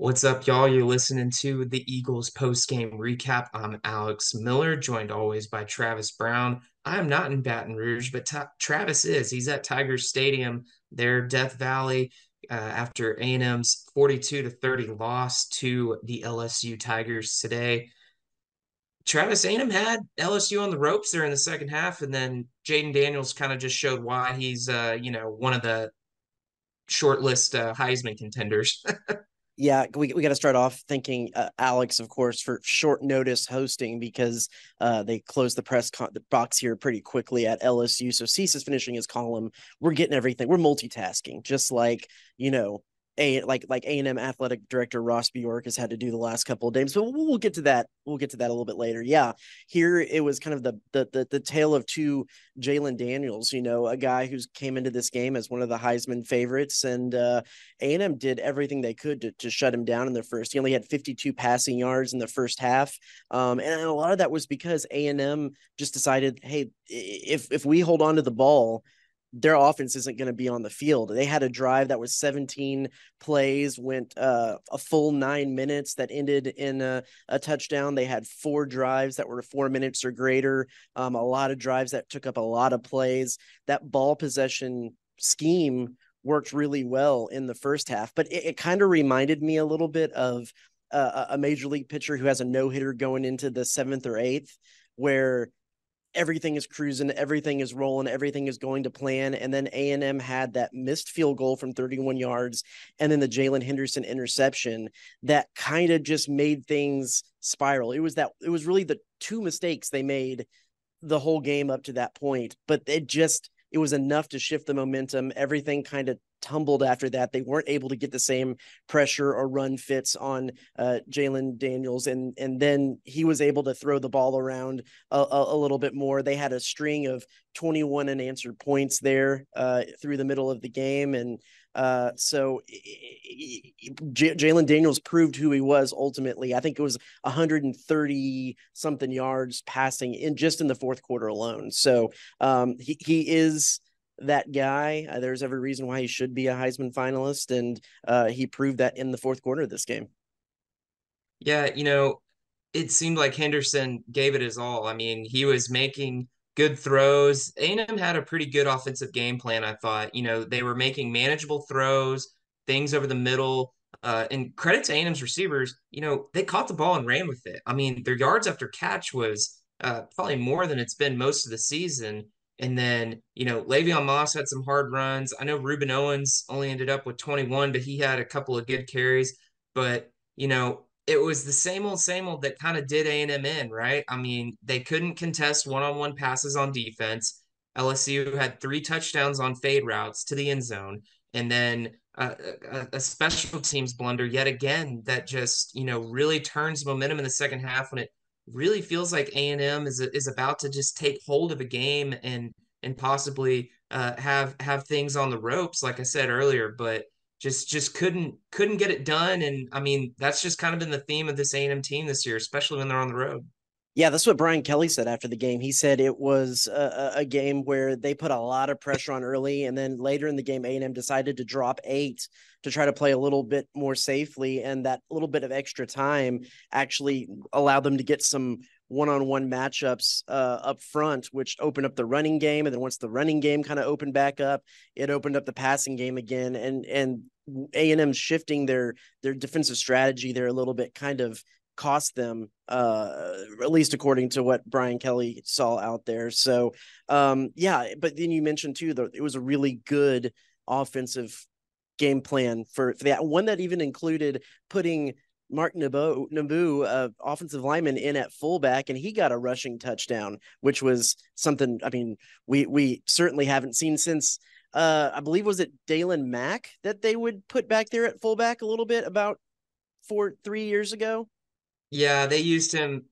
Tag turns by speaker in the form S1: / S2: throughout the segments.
S1: What's up, y'all? You're listening to the Eagles post-game recap. I'm Alex Miller, joined always by Travis Brown. I am not in Baton Rouge, but Ta- Travis is. He's at Tiger Stadium, there, Death Valley, uh, after A&M's 42 to 30 loss to the LSU Tigers today. Travis A&M had LSU on the ropes there in the second half, and then Jayden Daniels kind of just showed why he's, uh, you know, one of the short list uh, Heisman contenders.
S2: yeah, we, we got to start off thanking uh, Alex, of course, for short notice hosting because uh, they closed the press con- the box here pretty quickly at LSU. So Cease is finishing his column. We're getting everything. We're multitasking, just like you know a like like A and M athletic director Ross Bjork has had to do the last couple of days. But we'll, we'll, get to that. We'll get to that a little bit later. Yeah, here it was kind of the the the, the tale of two Jalen Daniels. You know, a guy who's came into this game as one of the Heisman favorites, and uh, A and M did everything they could to, to shut him down in the first. He only had 52 passing yards in the first half, um, and a lot of that was because A and M just decided, hey, if if we hold on to the ball their offense isn't going to be on the field. They had a drive that was 17 plays, went uh, a full nine minutes that ended in a, a, touchdown. They had four drives that were four minutes or greater, um, a lot of drives that took up a lot of plays. That ball possession scheme worked really well in the first half, but it, it kind of reminded me a little bit of uh, a major league pitcher who has a no hitter going into the seventh or eighth, where everything is cruising, everything is rolling, everything is going to plan. And then A and M had that missed field goal from 31 yards, and then the Jaylen Henderson interception that kind of just made things spiral. It was that it was really the two mistakes they made the whole game up to that point, but it just it was enough to shift the momentum. Everything kind of tumbled after that. They weren't able to get the same pressure or run fits on uh, Jalon Daniels, and and then he was able to throw the ball around a, a, a, little bit more. They had a string of 21 unanswered points there uh, through the middle of the game, and uh, so J- Jalon Daniels proved who he was ultimately. I think it was 130 something yards passing in just in the fourth quarter alone. So um, he he is that guy. Uh, there's every reason why he should be a Heisman finalist, and uh, he proved that in the fourth quarter of this game.
S1: Yeah, you know, it seemed like Henderson gave it his all. I mean, he was making good throws. A&M had a pretty good offensive game plan, I thought. You know, they were making manageable throws, things over the middle. Uh, and credit to A&M's receivers, you know, they caught the ball and ran with it. I mean, their yards after catch was uh, probably more than it's been most of the season. And then, you know, Le'Veon Moss had some hard runs. I know Rueben Owens only ended up with 21, but he had a couple of good carries. But, you know, it was the same old, same old that kind of did A&M in, right? I mean, they couldn't contest one-on-one passes on defense. LSU had three touchdowns on fade routes to the end zone. And then a, a, special teams blunder yet again that just, you know, really turns momentum in the second half when it really feels like A&M is is about to just take hold of a game and and possibly uh, have have things on the ropes, like I said earlier, but just just couldn't couldn't get it done. And I mean, that's just kind of been the theme of this A&M team this year, especially when they're on the road.
S2: Yeah, that's what Brian Kelly said after the game. He said it was a, a, game where they put a lot of pressure on early, and then later in the game, A and M decided to drop eight to try to play a little bit more safely, and that little bit of extra time actually allowed them to get some one-on-one matchups uh, up front, which opened up the running game, and then once the running game kind of opened back up, it opened up the passing game again, and and A and M shifting their their defensive strategy there a little bit, kind of cost them, uh, at least according to what Brian Kelly saw out there. So, um, yeah, but then you mentioned too that it was a really good offensive game plan for, for that one that even included putting Mark Nabu, Nabou uh, offensive lineman, in at fullback, and he got a rushing touchdown, which was something. I mean, we we certainly haven't seen since. Uh, I believe was it Daylon Mack that they would put back there at fullback a little bit about four three years ago.
S1: Yeah, they used him.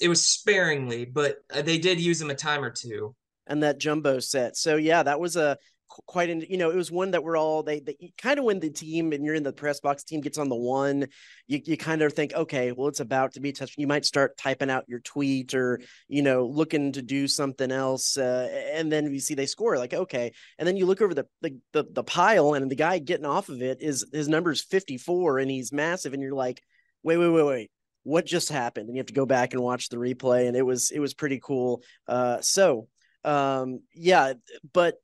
S1: It was sparingly, but uh, they did use him a time or two.
S2: And that jumbo set. So yeah, that was a quite in you know it was one that we're all they, they kind of when the team and you're in the press box team gets on the one you, you kind of think okay well it's about to be touched you might start typing out your tweet or you know looking to do something else uh, and then you see they score like okay. And then you look over the, the the the pile and the guy getting off of it is his number's 54 and he's massive and you're like wait wait wait wait. What just happened? And you have to go back and watch the replay and it was it was pretty cool uh so um yeah but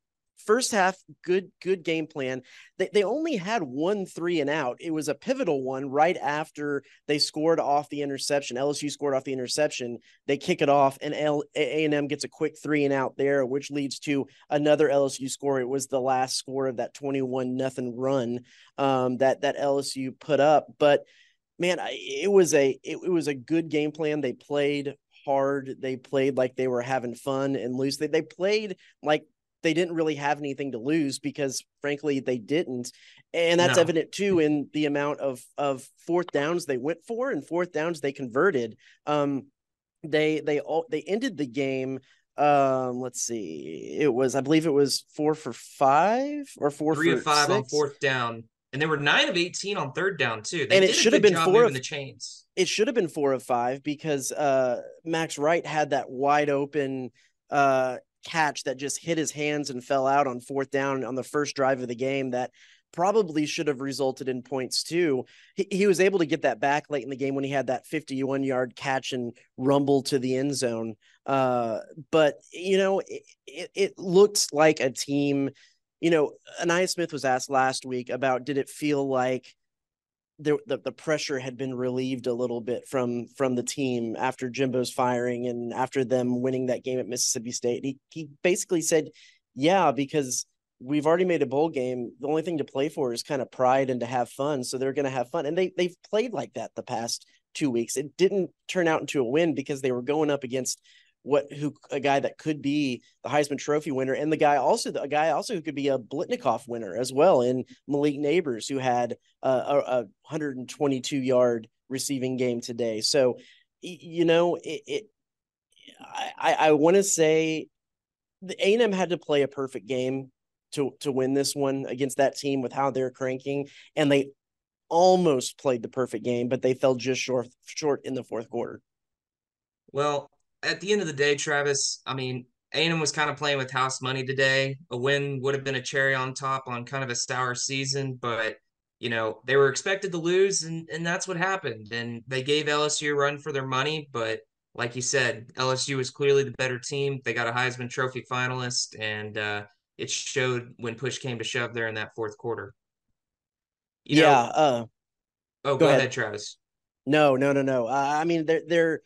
S2: first half good good game plan. They, they only had one three and out. It was a pivotal one right after they scored off the interception. Lsu scored off the interception. They kick it off and L- a&m gets a quick three and out there which leads to another lsu score. It was the last score of that 21 nothing run um, that that lsu put up. But man it was a it, it was a good game plan. They played hard. They played like they were having fun and loose. They they played like they didn't really have anything to lose because frankly they didn't. And that's no. evident too in the amount of of fourth downs they went for and fourth downs they converted. Um they they all they ended the game um let's see it was i believe it was four for five or four
S1: three
S2: for
S1: five
S2: six.
S1: on fourth down and they were nine of 18 on third down too
S2: they and it should have been four of
S1: the chains
S2: it should have been four of five because uh max wright had that wide open uh catch that just hit his hands and fell out on fourth down on the first drive of the game that probably should have resulted in points too. He, he was able to get that back late in the game when he had that 51 yard catch and rumble to the end zone. Uh, but, you know, it, it, it looked like a team. You know, Ainias Smith was asked last week about did it feel like the, the, the pressure had been relieved a little bit from from the team after Jimbo's firing and after them winning that game at Mississippi State. He he basically said, "Yeah, because we've already made a bowl game. The only thing to play for is kind of pride and to have fun. So they're going to have fun, and they they've played like that the past two weeks. It didn't turn out into a win because they were going up against what who a guy that could be the Heisman Trophy winner, and the guy also a guy also who could be a Biletnikoff winner as well, in Malik Nabers, who had a, a, a 122 yard receiving game today. So, you know, it, it I I want to say the A&M had to play a perfect game to to win this one against that team with how they're cranking, and they almost played the perfect game, but they fell just short short in the fourth quarter.
S1: Well, at the end of the day, Travis, I mean, A&M was kind of playing with house money today. A win would have been a cherry on top on kind of a sour season, but you know they were expected to lose, and and that's what happened. And they gave LSU a run for their money, but like you said, LSU was clearly the better team. They got a Heisman Trophy finalist, and uh, it showed when push came to shove there in that fourth quarter.
S2: You yeah. Know, uh,
S1: oh, go, go ahead. ahead. Travis.
S2: No, no, no, no. Uh, I mean, they're they're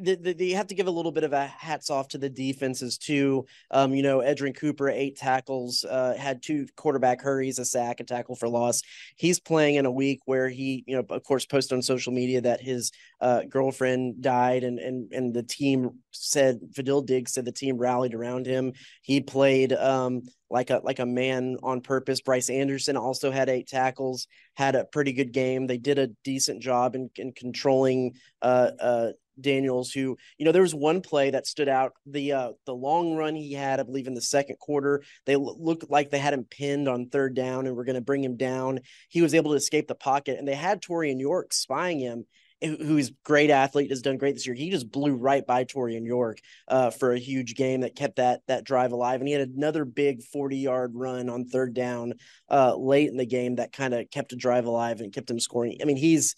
S2: the, the, you have to give a little bit of a hats off to the defenses too. Um, you know, Edgerrin Cooper, eight tackles, uh, had two quarterback hurries, a sack, a tackle for loss. He's playing in a week where he, you know, of course, posted on social media that his uh, girlfriend died, and and and the team said Fadil Diggs said the team rallied around him. He played um, like a like a man on purpose. Bryce Anderson also had eight tackles, had a pretty good game. They did a decent job in, in controlling uh, uh, Daniels, who you know there was one play that stood out. The uh, the long run he had, I believe, in the second quarter, they l- looked like they had him pinned on third down and were going to bring him down. He was able to escape the pocket, and they had Taurean York spying him, who's great athlete, has done great this year. He just blew right by Taurean York uh, for a huge game that kept that that drive alive, and he had another big forty yard run on third down uh, late in the game that kind of kept a drive alive and kept him scoring. I mean, he's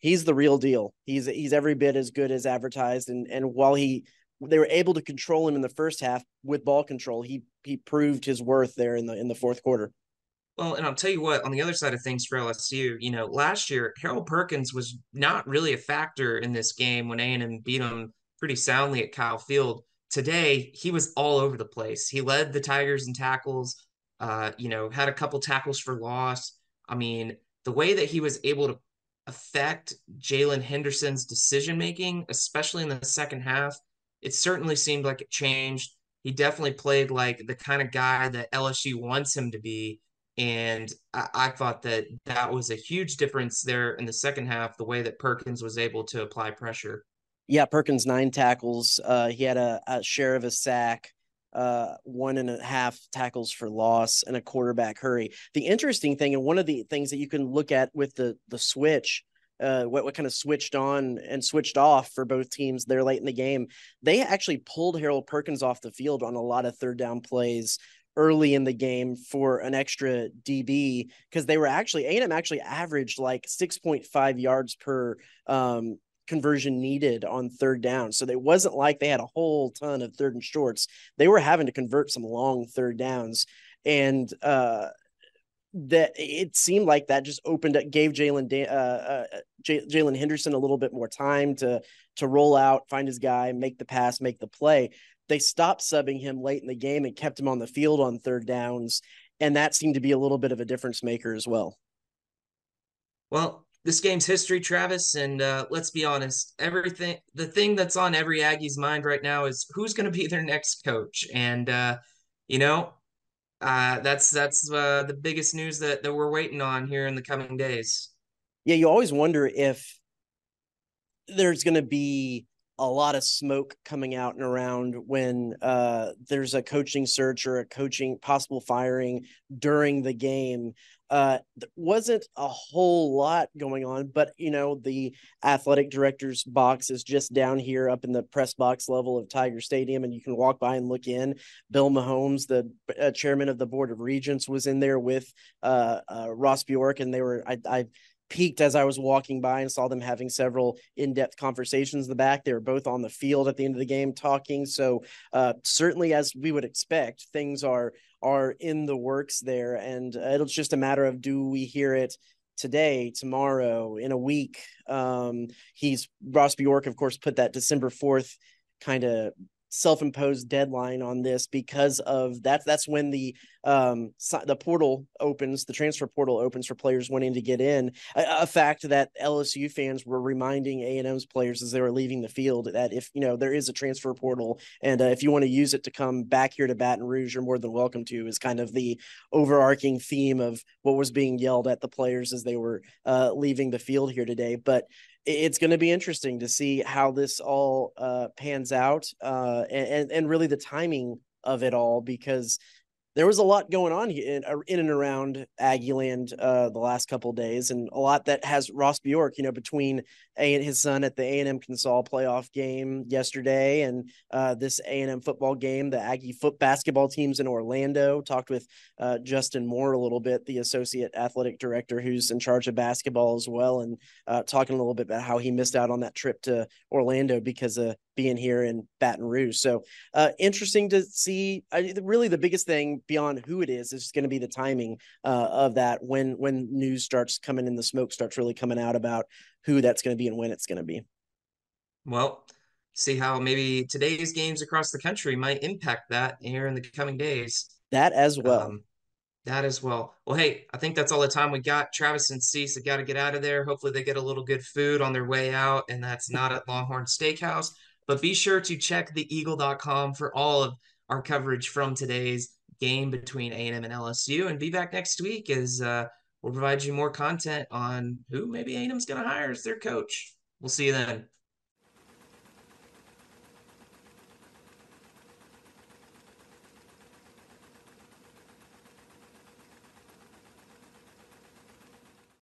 S2: he's the real deal. He's he's every bit as good as advertised. And and while he they were able to control him in the first half with ball control, he he proved his worth there in the in the fourth quarter.
S1: Well, and I'll tell you what, on the other side of things for LSU, you know, last year Harold Perkins was not really a factor in this game when A&M beat him pretty soundly at Kyle Field. Today, he was all over the place. He led the Tigers in tackles, uh, you know, had a couple tackles for loss. I mean, the way that he was able to affect Jaylen Henderson's decision making, especially in the second half. It certainly seemed like it changed. He definitely played like the kind of guy that LSU wants him to be. And I, I thought that that was a huge difference there in the second half, the way that Perkins was able to apply pressure.
S2: Yeah, Perkins nine tackles. Uh, he had a, a share of a sack. Uh, one and a half tackles for loss and a quarterback hurry. The interesting thing, and one of the things that you can look at with the the switch, uh, what what kind of switched on and switched off for both teams there late in the game, they actually pulled Harold Perkins off the field on a lot of third down plays early in the game for an extra DB because they were actually A&M actually averaged like 6.5 yards per um, conversion needed on third down. So it wasn't like they had a whole ton of third and shorts. They were having to convert some long third downs. And uh, that it seemed like that just opened up, gave Jaylen uh, uh, Jaylen Henderson a little bit more time to to roll out, find his guy, make the pass, make the play. They stopped subbing him late in the game and kept him on the field on third downs, and that seemed to be a little bit of a difference maker as well.
S1: Well, this game's history, Travis, and uh, let's be honest, everything the thing that's on every Aggie's mind right now is who's going to be their next coach, and uh, you know, uh, that's that's uh, the biggest news that that we're waiting on here in the coming days.
S2: Yeah, you always wonder if there's going to be a lot of smoke coming out and around when uh, there's a coaching search or a coaching possible firing during the game. Uh, wasn't a whole lot going on, but you know the athletic director's box is just down here up in the press box level of Tiger Stadium, and you can walk by and look in. Bill Mahomes, the uh, chairman of the board of regents, was in there with uh, uh, Ross Bjork, and they were I, I peaked as I was walking by and saw them having several in-depth conversations in the back. They were both on the field at the end of the game talking. So uh, certainly, as we would expect, things are are in the works there, and it's just a matter of do we hear it today, tomorrow, in a week. Um, he's Ross Bjork, of course, put that December fourth kind of self-imposed deadline on this because of that that's when the um the portal opens the transfer portal opens for players wanting to get in. A, a, fact that LSU fans were reminding A&M's players as they were leaving the field that if you know there is a transfer portal and uh, if you want to use it to come back here to Baton Rouge you're more than welcome to is kind of the overarching theme of what was being yelled at the players as they were uh, leaving the field here today. But it's going to be interesting to see how this all uh, pans out uh, and, and really the timing of it all because there was a lot going on in, uh, in and around Aggieland uh, the last couple days, and a lot that has Ross Bjork, you know, between A and his son at the A and M Consol playoff game yesterday, and uh, this A and M football game. The Aggie foot basketball teams in Orlando. Talked with uh, Justin Moore a little bit, the associate athletic director who's in charge of basketball as well, and uh, talking a little bit about how he missed out on that trip to Orlando because of being here in Baton Rouge. So uh, interesting to see. I, really, the biggest thing beyond who it is is going to be the timing uh, of that when when news starts coming in, the smoke starts really coming out about who that's going to be and when it's going to be.
S1: Well, see how maybe today's games across the country might impact that here in the coming days.
S2: That as well. Um,
S1: that as well. Well, hey, I think that's all the time we got. Travis and Cease have got to get out of there. Hopefully, they get a little good food on their way out, and that's not at Longhorn Steakhouse. But be sure to check theeagle.com for all of our coverage from today's game between A&M and LSU and be back next week as uh, we'll provide you more content on who maybe A&M's going to hire as their coach. We'll see you then.